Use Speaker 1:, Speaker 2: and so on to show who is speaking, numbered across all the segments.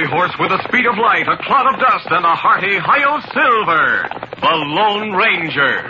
Speaker 1: fiery horse with the speed of light, a cloud of dust, and a hearty Hi-Yo Silver, the Lone Ranger.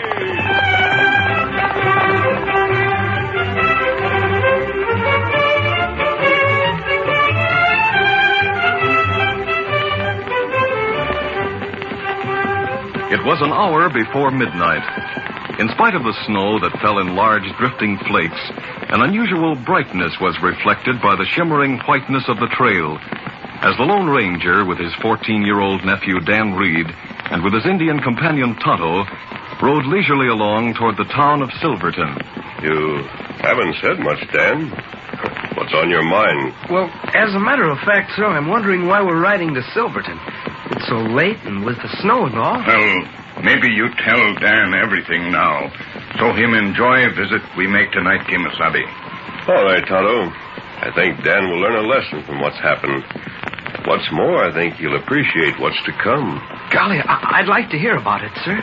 Speaker 1: It was an hour before midnight. In spite of the snow that fell in large drifting flakes, an unusual brightness was reflected by the shimmering whiteness of the trail. As the Lone Ranger, with his 14 year old nephew Dan Reid, and with his Indian companion Tonto, rode leisurely along toward the town of Silverton.
Speaker 2: You haven't said much, Dan. What's on your mind?
Speaker 3: Well, as a matter of fact, sir, I'm wondering why we're riding to Silverton. It's so late and with the snow and all.
Speaker 4: Well, maybe you tell Dan everything now. So him enjoy a visit we make tonight, Kimasabi.
Speaker 2: All right, Tonto. I think Dan will learn a lesson from what's happened. What's more, I think he'll appreciate what's to come.
Speaker 3: Golly, I- I'd like to hear about it, sir.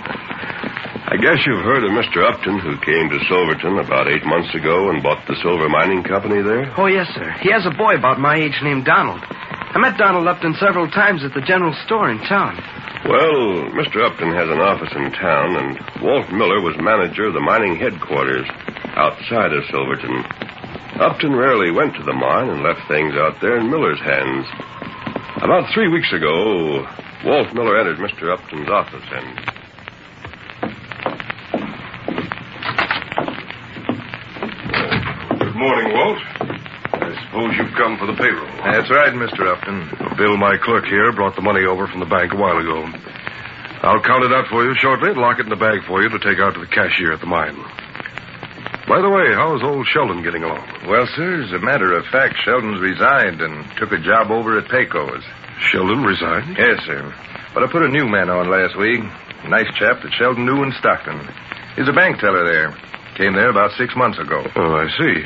Speaker 2: I guess you've heard of Mr. Upton, who came to Silverton about eight months ago and bought the silver mining company there?
Speaker 3: Oh, yes, sir. He has a boy about my age named Donald. I met Donald Upton several times at the general store in town.
Speaker 2: Well, Mr. Upton has an office in town, and Walt Miller was manager of the mining headquarters outside of Silverton. Upton rarely went to the mine and left things out there in Miller's hands. About three weeks ago, Walt Miller entered Mr. Upton's office and.
Speaker 5: Good morning, Walt. I suppose you've come for the payroll.
Speaker 6: That's right, Mr. Upton.
Speaker 5: Bill, my clerk here, brought the money over from the bank a while ago. I'll count it out for you shortly and lock it in the bag for you to take out to the cashier at the mine. By the way, how's old Sheldon getting along?
Speaker 6: Well, sir, as a matter of fact, Sheldon's resigned and took a job over at Pecos.
Speaker 5: Sheldon resigned?
Speaker 6: Yes, sir. But I put a new man on last week. Nice chap that Sheldon knew in Stockton. He's a bank teller there. Came there about six months ago.
Speaker 5: Oh, I see.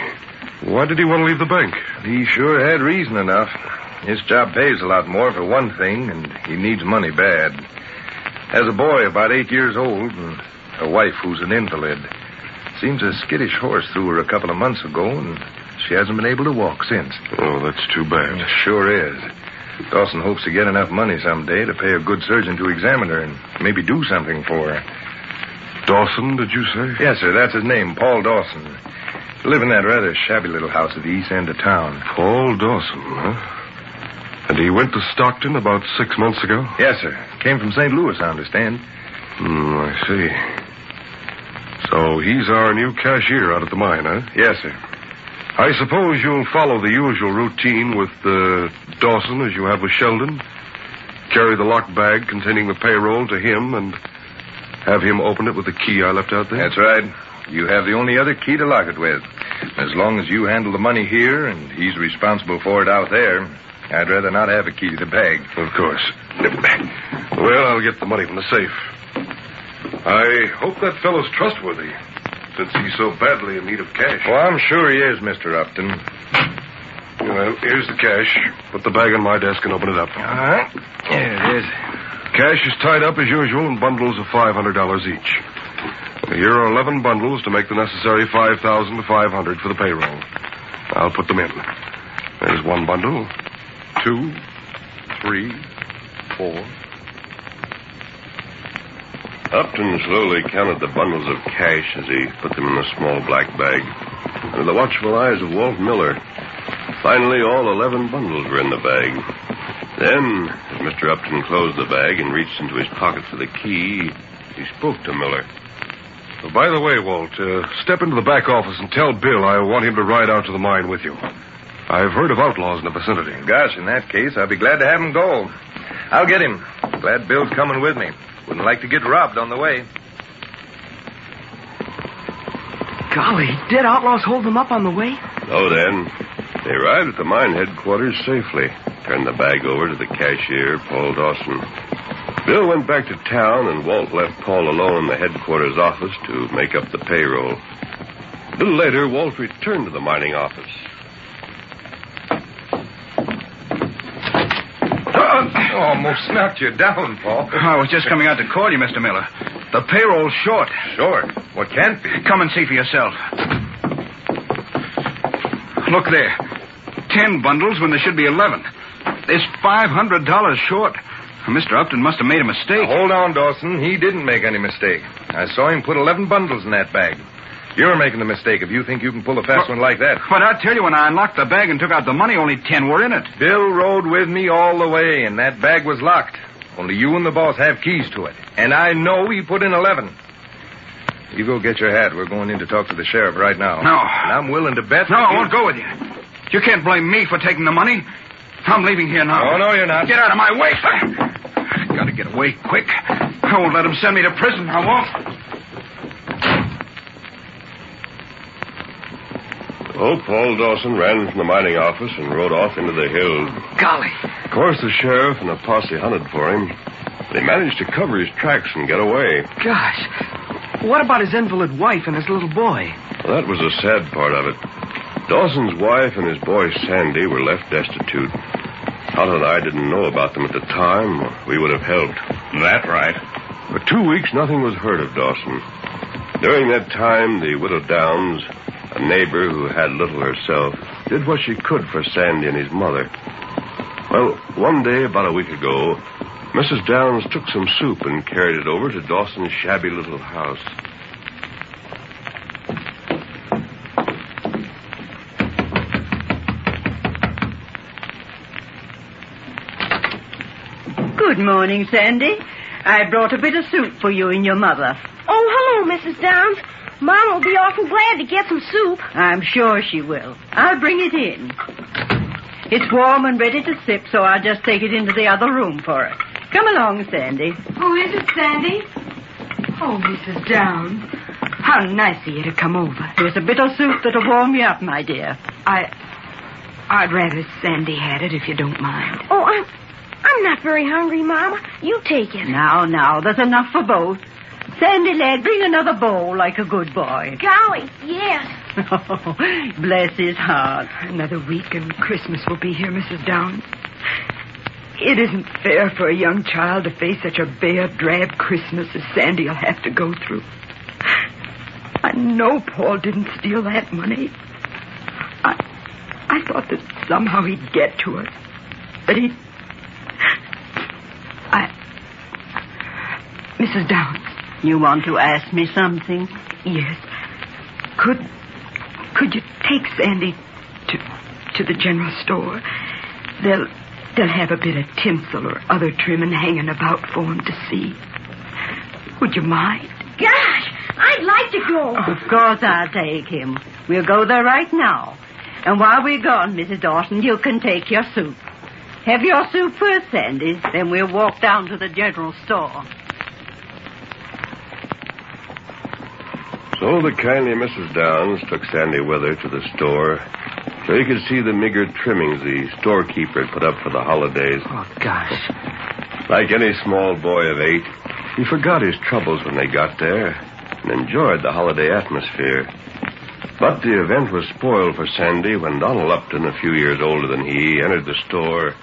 Speaker 5: Why did he want to leave the bank?
Speaker 6: He sure had reason enough. His job pays a lot more for one thing, and he needs money bad. Has a boy about eight years old and a wife who's an invalid. Seems a skittish horse threw her a couple of months ago, and she hasn't been able to walk since.
Speaker 5: Oh, that's too bad.
Speaker 6: Sure is. Dawson hopes to get enough money someday to pay a good surgeon to examine her and maybe do something for her.
Speaker 5: Dawson, did you say?
Speaker 6: Yes, sir, that's his name, Paul Dawson. Live in that rather shabby little house at the east end of town.
Speaker 5: Paul Dawson, huh? And he went to Stockton about six months ago?
Speaker 6: Yes, sir. Came from St. Louis, I understand.
Speaker 5: Hmm, I see. So he's our new cashier out at the mine, huh?
Speaker 6: Yes, sir.
Speaker 5: I suppose you'll follow the usual routine with uh, Dawson as you have with Sheldon. Carry the locked bag containing the payroll to him and have him open it with the key I left out there?
Speaker 6: That's right. You have the only other key to lock it with. As long as you handle the money here and he's responsible for it out there, I'd rather not have a key to the bag.
Speaker 5: Of course. Well, I'll get the money from the safe. I hope that fellow's trustworthy, since he's so badly in need of cash.
Speaker 6: Well, I'm sure he is, Mr. Upton.
Speaker 5: Well, here's the cash. Put the bag on my desk and open it up.
Speaker 6: All right. Here it is.
Speaker 5: Cash is tied up as usual in bundles of $500 each. Here are 11 bundles to make the necessary 5500 for the payroll. I'll put them in. There's one bundle, two, three, four.
Speaker 2: Upton slowly counted the bundles of cash as he put them in the small black bag. Under the watchful eyes of Walt Miller. Finally, all 11 bundles were in the bag. Then, as Mr. Upton closed the bag and reached into his pocket for the key, he spoke to Miller.
Speaker 5: Oh, by the way, Walt, uh, step into the back office and tell Bill I want him to ride out to the mine with you. I've heard of outlaws in the vicinity.
Speaker 6: Gosh, in that case, I'll be glad to have him go. I'll get him. Glad Bill's coming with me. Wouldn't like to get robbed on the way.
Speaker 3: Golly, did outlaws hold them up on the way?
Speaker 2: Oh, then, they arrived at the mine headquarters safely. Turned the bag over to the cashier, Paul Dawson. Bill went back to town, and Walt left Paul alone in the headquarters office to make up the payroll. A little later, Walt returned to the mining office.
Speaker 6: Oh, almost knocked you down, Paul.
Speaker 4: I was just coming out to call you, Mr. Miller. The payroll's short.
Speaker 6: Short. What can't be?
Speaker 4: Come and see for yourself. Look there. Ten bundles when there should be eleven. There's five hundred dollars short. Mr. Upton must have made a mistake.
Speaker 6: Now, hold on, Dawson. He didn't make any mistake. I saw him put 11 bundles in that bag. You're making the mistake if you think you can pull a fast one like that.
Speaker 4: But I tell you, when I unlocked the bag and took out the money, only ten were in it.
Speaker 6: Bill rode with me all the way, and that bag was locked. Only you and the boss have keys to it. And I know he put in 11. You go get your hat. We're going in to talk to the sheriff right now.
Speaker 4: No.
Speaker 6: And I'm willing to bet.
Speaker 4: No, I won't go with you. You can't blame me for taking the money. I'm leaving here now.
Speaker 6: Oh, no, you're not.
Speaker 4: Get out of my way. I gotta get away quick. I won't let them send me to prison. I won't.
Speaker 2: Oh, Paul Dawson ran from the mining office and rode off into the hills.
Speaker 3: Golly.
Speaker 2: Of course, the sheriff and a posse hunted for him. They managed to cover his tracks and get away.
Speaker 3: Gosh. What about his invalid wife and his little boy?
Speaker 2: Well, that was the sad part of it. Dawson's wife and his boy Sandy were left destitute. Tonto and I didn't know about them at the time. or We would have helped.
Speaker 4: That right.
Speaker 2: For two weeks, nothing was heard of Dawson. During that time, the widow Downs, a neighbor who had little herself, did what she could for Sandy and his mother. Well, one day, about a week ago, Mrs. Downs took some soup and carried it over to Dawson's shabby little house.
Speaker 7: Morning, Sandy. I brought a bit of soup for you and your mother.
Speaker 8: Oh, hello, Mrs. Downs. Mom will be awful glad to get some soup.
Speaker 7: I'm sure she will. I'll bring it in. It's warm and ready to sip, so I'll just take it into the other room for her. Come along, Sandy.
Speaker 9: Who is it, Sandy? Oh, Mrs. Downs. How nice of you to come over.
Speaker 7: Here's a bit of soup that'll warm you up, my dear.
Speaker 9: I. I'd rather Sandy had it if you don't mind.
Speaker 8: Oh, I'm, I'm not very hungry, Mama. You take it.
Speaker 7: Now, now, there's enough for both. Sandy, lad, bring another bowl like a good boy.
Speaker 8: Golly, yes.
Speaker 7: Bless his heart.
Speaker 9: Another week and Christmas will be here, Mrs. Downs. It isn't fair for a young child to face such a bare, drab Christmas as Sandy'll have to go through. I know Paul didn't steal that money. I, I thought that somehow he'd get to us. That he'd. I. Mrs. Downs.
Speaker 7: You want to ask me something?
Speaker 9: Yes. Could could you take Sandy to to the general store? They'll they'll have a bit of tinsel or other trimming hanging about for him to see. Would you mind?
Speaker 8: Gosh, I'd I'd like to go.
Speaker 7: Of course I'll take him. We'll go there right now. And while we're gone, Mrs. Dawson, you can take your soup. Have your soup first, Sandy. Then we'll walk down to the general store.
Speaker 2: So the kindly Mrs. Downs took Sandy with her to the store so he could see the meager trimmings the storekeeper had put up for the holidays.
Speaker 3: Oh, gosh.
Speaker 2: Like any small boy of eight, he forgot his troubles when they got there and enjoyed the holiday atmosphere. But the event was spoiled for Sandy when Donald Upton, a few years older than he, entered the store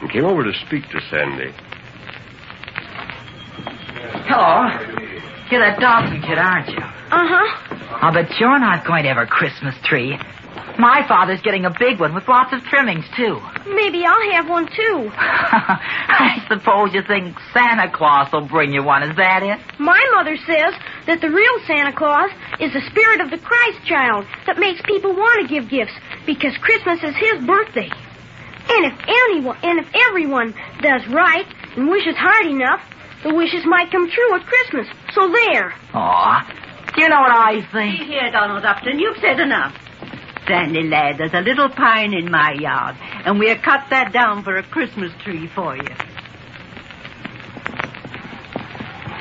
Speaker 2: and came over to speak to Sandy.
Speaker 10: Hello. You're that Dawson kid, aren't you?
Speaker 8: Uh-huh.
Speaker 10: I'll bet you're not going to have a Christmas tree. My father's getting a big one with lots of trimmings, too.
Speaker 8: Maybe I'll have one, too.
Speaker 10: I suppose you think Santa Claus will bring you one. Is that it?
Speaker 8: My mother says that the real Santa Claus is the spirit of the Christ child that makes people want to give gifts because Christmas is his birthday. And if anyone, and if everyone does right and wishes hard enough, the wishes might come true at Christmas. So there.
Speaker 10: Aw. Do you know what I think?
Speaker 7: See here, Donald Upton, you've said enough. Sandy, lad, there's a little pine in my yard, and we'll cut that down for a Christmas tree for you.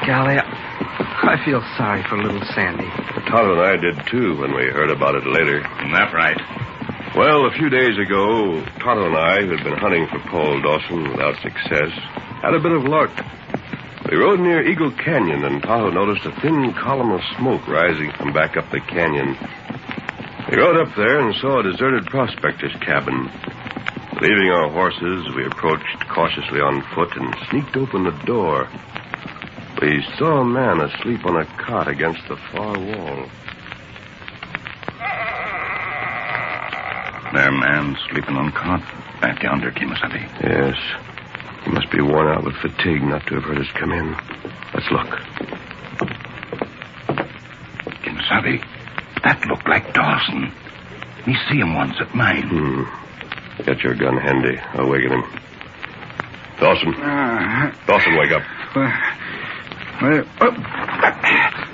Speaker 3: Golly, I feel sorry for little Sandy.
Speaker 2: Tonto and I did too when we heard about it later.
Speaker 4: That's right.
Speaker 2: Well, a few days ago, Tonto and I, who had been hunting for Paul Dawson without success, had a bit of luck. We rode near Eagle Canyon, and Tonto noticed a thin column of smoke rising from back up the canyon. We rode up there and saw a deserted prospector's cabin. Leaving our horses, we approached cautiously on foot and sneaked open the door. We saw a man asleep on a cot against the far wall.
Speaker 4: There, man, sleeping on cot. Back yonder, Kimasabi.
Speaker 2: Yes. He must be worn out with fatigue not to have heard us come in. Let's look.
Speaker 4: Kimasabi, that looked like Dawson. Me see him once at mine.
Speaker 2: Hmm. Get your gun handy. I'll waken him. Dawson.
Speaker 4: Uh,
Speaker 2: Dawson, wake up.
Speaker 4: well, oh,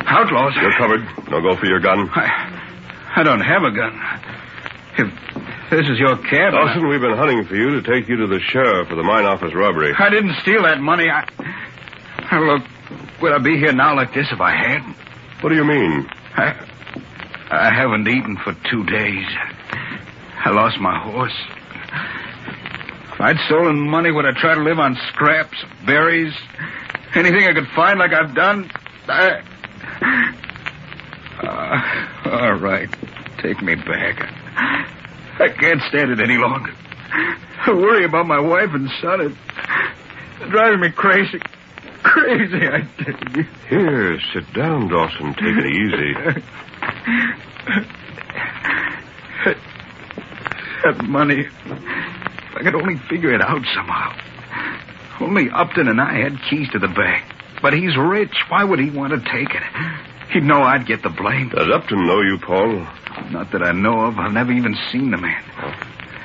Speaker 4: outlaws.
Speaker 2: You're covered. Now go for your gun.
Speaker 4: I, I don't have a gun. If this is your cabin.
Speaker 2: Dawson, we've been hunting for you to take you to the sheriff for the mine office robbery.
Speaker 4: I didn't steal that money. I. I look, would I be here now like this if I had?
Speaker 2: What do you mean?
Speaker 4: I, I haven't eaten for two days. I lost my horse. If I'd stolen money, would I try to live on scraps, berries, anything I could find like I've done? I... Uh, all right. Take me back. I can't stand it any longer. I worry about my wife and son. It, it drives me crazy. Crazy, I tell you.
Speaker 2: Here, sit down, Dawson. Take it easy.
Speaker 4: That money. If I could only figure it out somehow. Only Upton and I had keys to the bank. But he's rich. Why would he want to take it? He'd know I'd get the blame.
Speaker 2: Does Upton know you, Paul?
Speaker 4: Not that I know of. I've never even seen the man.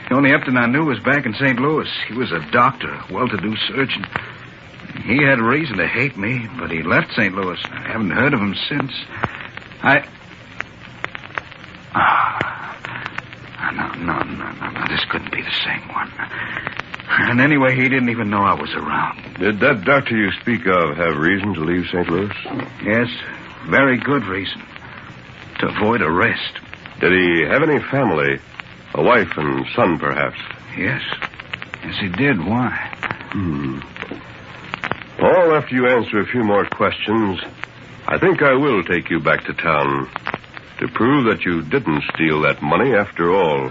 Speaker 4: The only Upton I knew was back in St. Louis. He was a doctor, a well-to-do surgeon. He had reason to hate me, but he left St. Louis. I haven't heard of him since. I. Ah. No, no, no, no, no. This couldn't be the same one. And anyway, he didn't even know I was around.
Speaker 2: Did that doctor you speak of have reason to leave St. Louis?
Speaker 4: Yes, very good reason. To avoid arrest.
Speaker 2: Did he have any family? A wife and son, perhaps?
Speaker 4: Yes. Yes, he did. Why?
Speaker 2: Hmm. Paul, after you answer a few more questions, I think I will take you back to town to prove that you didn't steal that money after all.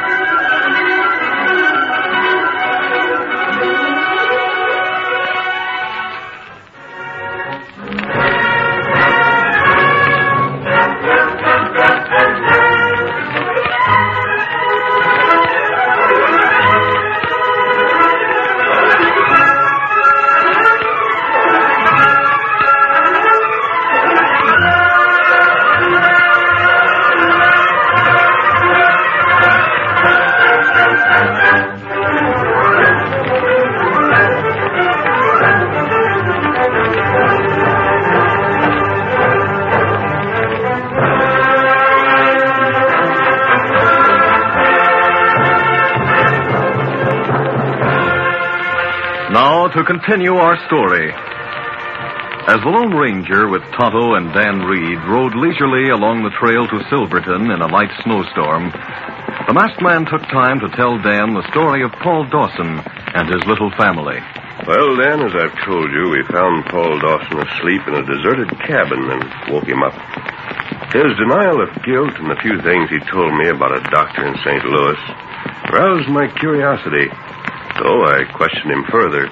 Speaker 1: To continue our story. As the Lone Ranger with Tonto and Dan Reid rode leisurely along the trail to Silverton in a light snowstorm, the masked man took time to tell Dan the story of Paul Dawson and his little family.
Speaker 2: Well, Dan, as I've told you, we found Paul Dawson asleep in a deserted cabin and woke him up. His denial of guilt and the few things he told me about a doctor in St. Louis roused my curiosity. So I questioned him further.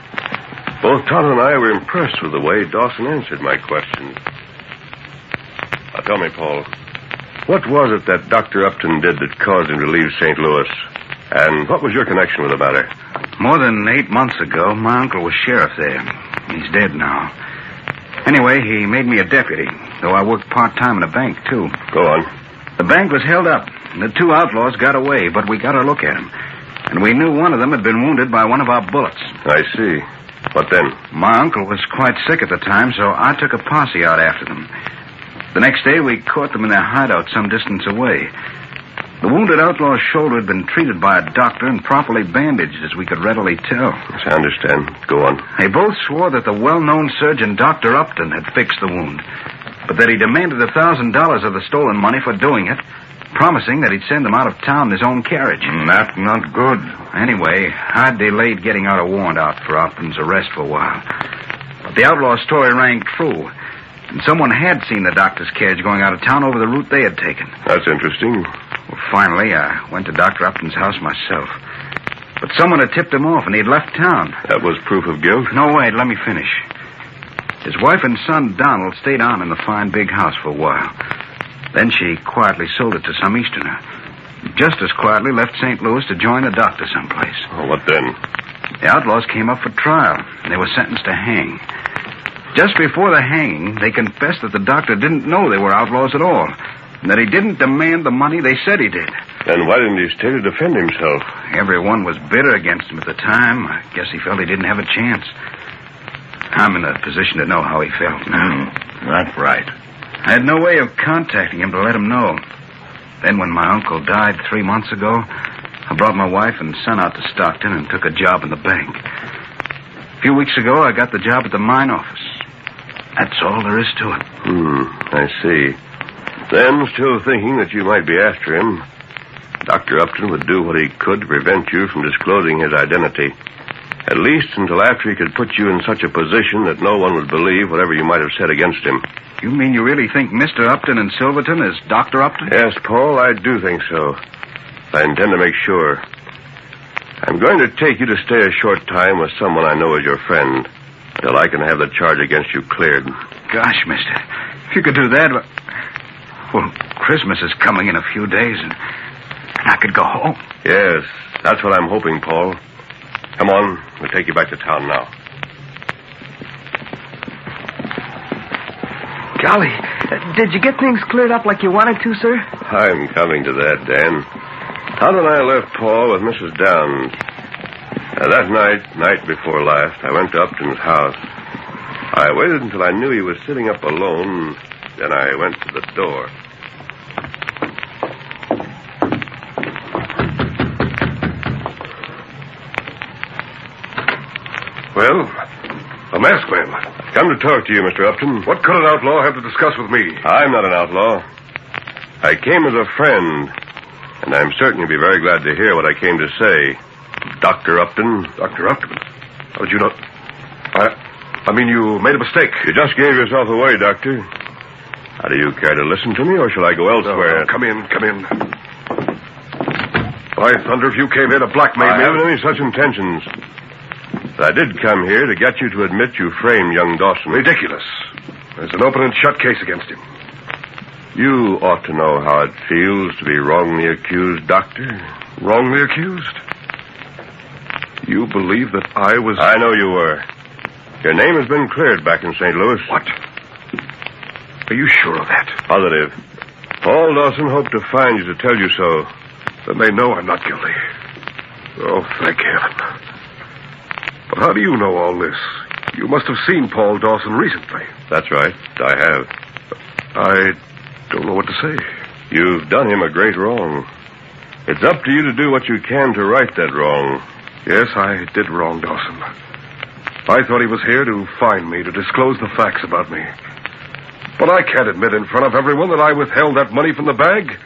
Speaker 2: Both Tonto and I were impressed with the way Dawson answered my questions. Now tell me, Paul, what was it that Dr. Upton did that caused him to leave St. Louis? And what was your connection with the matter?
Speaker 4: More than eight months ago, my uncle was sheriff there. He's dead now. Anyway, he made me a deputy, though I worked part-time in a bank, too.
Speaker 2: Go on.
Speaker 4: The bank was held up, and the two outlaws got away, but we got a look at them. And we knew one of them had been wounded by one of our bullets.
Speaker 2: I see. What then?
Speaker 4: My uncle was quite sick at the time, so I took a posse out after them. The next day, we caught them in their hideout some distance away. The wounded outlaw's shoulder had been treated by a doctor and properly bandaged, as we could readily tell.
Speaker 2: Yes, I understand. Go on.
Speaker 4: They both swore that the well-known surgeon, Dr. Upton, had fixed the wound, but that he demanded a thousand dollars of the stolen money for doing it, promising that he'd send them out of town in his own carriage.
Speaker 6: Mm, not, not good.
Speaker 4: Anyway, I delayed getting out a warrant out for Upton's arrest for a while. But the outlaw's story rang true. And someone had seen the doctor's carriage going out of town over the route they had taken.
Speaker 2: That's interesting.
Speaker 4: Well, finally, I went to Dr. Upton's house myself. But someone had tipped him off, and he'd left town.
Speaker 2: That was proof of guilt?
Speaker 4: No, wait, let me finish. His wife and son, Donald, stayed on in the fine big house for a while. Then she quietly sold it to some Easterner. Just as quietly left St. Louis to join a doctor someplace.
Speaker 2: Oh, what then?
Speaker 4: The outlaws came up for trial, and they were sentenced to hang. Just before the hanging, they confessed that the doctor didn't know they were outlaws at all, and that he didn't demand the money they said he did.
Speaker 2: Then why didn't he stay to defend himself?
Speaker 4: Everyone was bitter against him at the time. I guess he felt he didn't have a chance. I'm in a position to know how he felt now.
Speaker 6: That's right.
Speaker 4: I had no way of contacting him to let him know. Then, when my uncle died three months ago, I brought my wife and son out to Stockton and took a job in the bank. A few weeks ago, I got the job at the mine office. That's all there is to it.
Speaker 2: Hmm, I see. Then, still thinking that you might be after him, Dr. Upton would do what he could to prevent you from disclosing his identity. At least until after he could put you in such a position that no one would believe whatever you might have said against him.
Speaker 4: You mean you really think Mr. Upton and Silverton is Dr. Upton?
Speaker 2: Yes, Paul, I do think so. I intend to make sure. I'm going to take you to stay a short time with someone I know as your friend, till I can have the charge against you cleared.
Speaker 4: Gosh, mister. If you could do that. Well, Christmas is coming in a few days, and I could go home.
Speaker 2: Yes, that's what I'm hoping, Paul. Come on, we'll take you back to town now.
Speaker 3: Golly, did you get things cleared up like you wanted to, sir?
Speaker 2: I'm coming to that, Dan. Tonto and I left Paul with Mrs. Downs. Uh, that night, night before last, I went to Upton's house. I waited until I knew he was sitting up alone, then I went to the door.
Speaker 5: Well, a masked man.
Speaker 2: Come to talk to you, Mr. Upton.
Speaker 5: What could an outlaw have to discuss with me?
Speaker 2: I'm not an outlaw. I came as a friend, and I'm certain you'll be very glad to hear what I came to say. Dr. Upton.
Speaker 5: Dr. Upton? How did you know? I, I mean, you made a mistake.
Speaker 2: You just gave yourself away, Doctor. Now, do you care to listen to me, or shall I go elsewhere?
Speaker 5: No, no, come in, come in. By thunder, if you came here to blackmail
Speaker 2: I
Speaker 5: me...
Speaker 2: haven't any such intentions. I did come here to get you to admit you framed young Dawson.
Speaker 5: Ridiculous. There's an open and shut case against him.
Speaker 2: You ought to know how it feels to be wrongly accused, Doctor.
Speaker 5: Wrongly accused? You believe that I was.
Speaker 2: I know you were. Your name has been cleared back in St. Louis.
Speaker 5: What? Are you sure of that?
Speaker 2: Positive. Paul Dawson hoped to find you to tell you so.
Speaker 5: Then they know I'm not guilty. Oh, thank heaven. But how do you know all this? You must have seen Paul Dawson recently.
Speaker 2: That's right. I have.
Speaker 5: I don't know what to say.
Speaker 2: You've done him a great wrong. It's up to you to do what you can to right that wrong.
Speaker 5: Yes, I did wrong Dawson. I thought he was here to find me, to disclose the facts about me. But I can't admit in front of everyone that I withheld that money from the bag.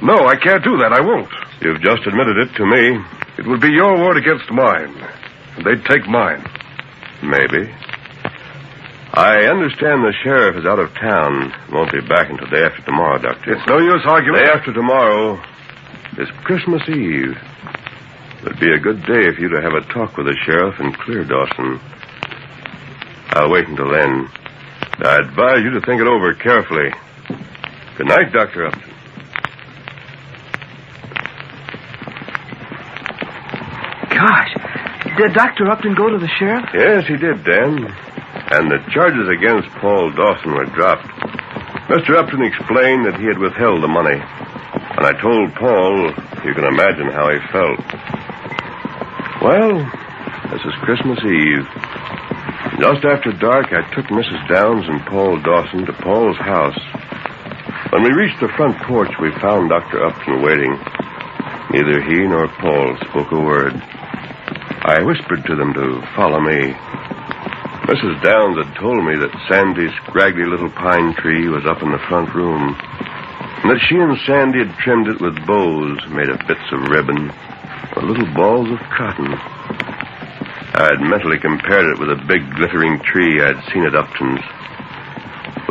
Speaker 5: No, I can't do that. I won't.
Speaker 2: You've just admitted it to me.
Speaker 5: It would be your word against mine. They'd take mine.
Speaker 2: Maybe. I understand the sheriff is out of town. Won't be back until day after tomorrow, Doctor.
Speaker 5: It's no use arguing.
Speaker 2: Day after tomorrow is Christmas Eve. It'd be a good day for you to have a talk with the sheriff and clear Dawson. I'll wait until then. I advise you to think it over carefully. Good night, Dr. Upton.
Speaker 3: Gosh, did Dr. Upton go to the sheriff?
Speaker 2: Yes, he did, Dan. And the charges against Paul Dawson were dropped. Mr. Upton explained that he had withheld the money. And I told Paul, you can imagine how he felt. Well, this is Christmas Eve. Just after dark, I took Mrs. Downs and Paul Dawson to Paul's house. When we reached the front porch, we found Dr. Upton waiting. Neither he nor Paul spoke a word. I whispered to them to follow me. Mrs. Downs had told me that Sandy's scraggly little pine tree was up in the front room, and that she and Sandy had trimmed it with bows made of bits of ribbon or little balls of cotton. I had mentally compared it with a big glittering tree I'd seen at Upton's.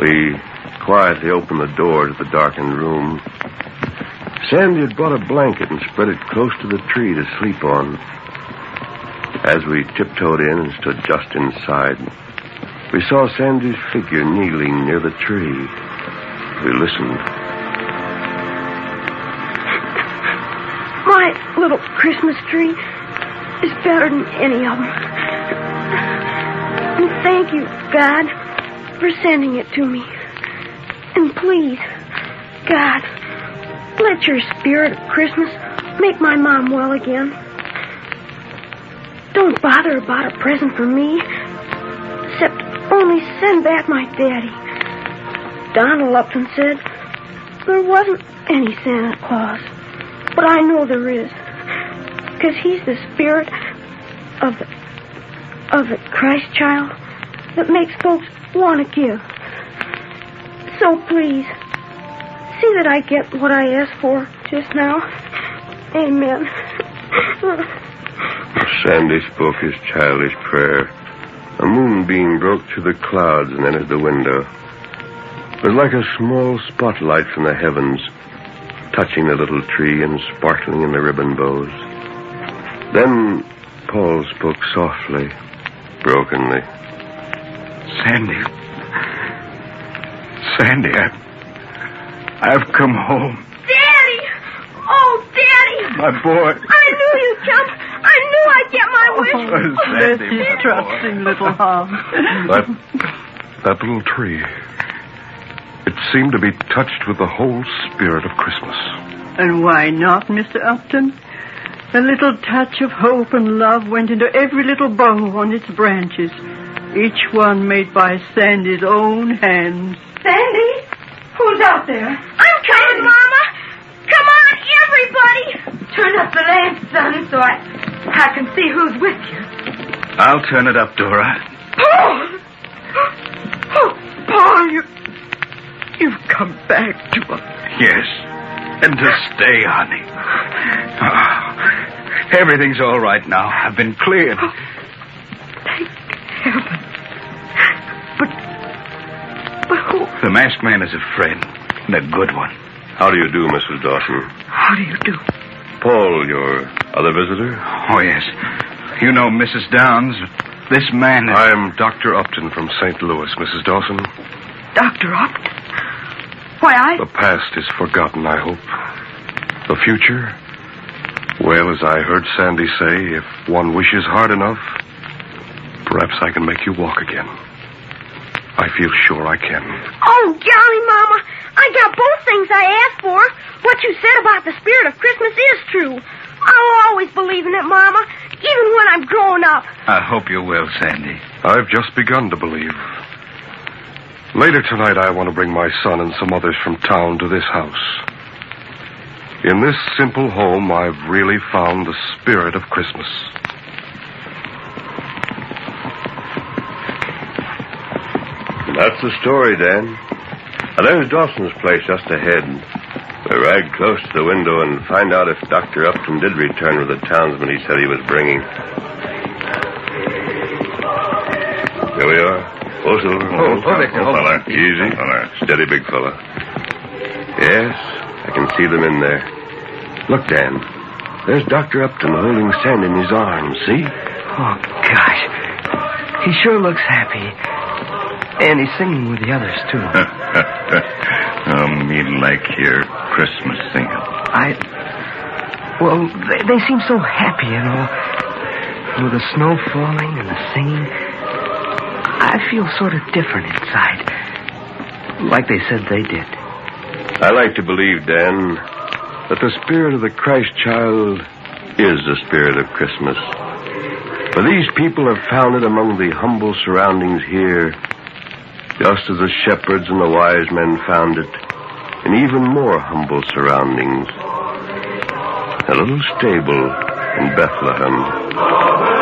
Speaker 2: We quietly opened the door to the darkened room. Sandy had brought a blanket and spread it close to the tree to sleep on. As we tiptoed in and stood just inside, we saw Sandy's figure kneeling near the tree. We listened.
Speaker 8: My little Christmas tree is better than any of them. And thank you, God, for sending it to me. And please, God, let your spirit of Christmas make my mom well again. Don't bother about a present for me, except only send back my daddy. Donald Upton said there wasn't any Santa Claus, but I know there is, because he's the spirit of the of the Christ child that makes folks want to give. So please, see that I get what I asked for just now. Amen.
Speaker 2: Sandy spoke his childish prayer. A moonbeam broke through the clouds and entered the window. It was like a small spotlight from the heavens, touching the little tree and sparkling in the ribbon bows. Then Paul spoke softly, brokenly.
Speaker 4: Sandy. Sandy, I, I've come home.
Speaker 8: Daddy! Oh, Daddy!
Speaker 4: My boy.
Speaker 8: I knew you'd come. I knew I'd get my wish.
Speaker 4: Oh, Sandy,
Speaker 7: trusting little heart.
Speaker 5: That, that little tree. It seemed to be touched with the whole spirit of Christmas.
Speaker 7: And why not, Mr. Upton? A little touch of hope and love went into every little bow on its branches, each one made by Sandy's own hands.
Speaker 8: Sandy?
Speaker 9: Who's out there?
Speaker 8: I'm coming, Mama. Come on, everybody.
Speaker 9: Turn up the lamp, son, so I, I can see who's with you.
Speaker 4: I'll turn it up, Dora.
Speaker 9: Paul! Oh, Paul, you, you've come back to us.
Speaker 4: Yes. And to stay, honey. Oh, everything's all right now. I've been cleared.
Speaker 9: Oh, Thank heaven. But, but who,
Speaker 4: The masked man is a friend, and a good one.
Speaker 2: How do you do, Mrs. Dawson?
Speaker 9: how do you do?
Speaker 2: Paul, your other visitor?
Speaker 4: Oh, yes. You know Mrs. Downs. This man is...
Speaker 5: I'm Dr. Upton from St. Louis, Mrs. Dawson.
Speaker 9: Dr. Upton? Why, I...
Speaker 5: The past is forgotten, I hope. The future? Well, as I heard Sandy say, if one wishes hard enough, perhaps I can make you walk again. I feel sure I can.
Speaker 8: Oh, golly, Mama. I got both things I asked for. What you said about the spirit of Christmas is true. I'll always believe in it, Mama, even when I'm grown up.
Speaker 4: I hope you will, Sandy.
Speaker 5: I've just begun to believe. Later tonight, I want to bring my son and some others from town to this house. In this simple home, I've really found the spirit of Christmas.
Speaker 2: That's the story, Dan. And there's Dawson's place just ahead. We'll ride close to the window and find out if Dr. Upton did return with the townsman he said he was bringing. Here we are. Oh, Silver.
Speaker 6: Oh, oh, Victor, oh.
Speaker 2: fella. Easy. Steady, big fella. Yes, I can see them in there. Look, Dan. There's Dr. Upton holding Sand in his arms, see?
Speaker 3: Oh, gosh. He sure looks happy. And he's singing with the others, too.
Speaker 11: Um, oh, me like your Christmas singing.
Speaker 3: I. Well, they, they seem so happy and all. With the snow falling and the singing. I feel sort of different inside. Like they said they did.
Speaker 2: I like to believe, Dan, that the spirit of the Christ child is the spirit of Christmas. For these people have found it among the humble surroundings here, just as the shepherds and the wise men found it in even more humble surroundings. A little stable in Bethlehem.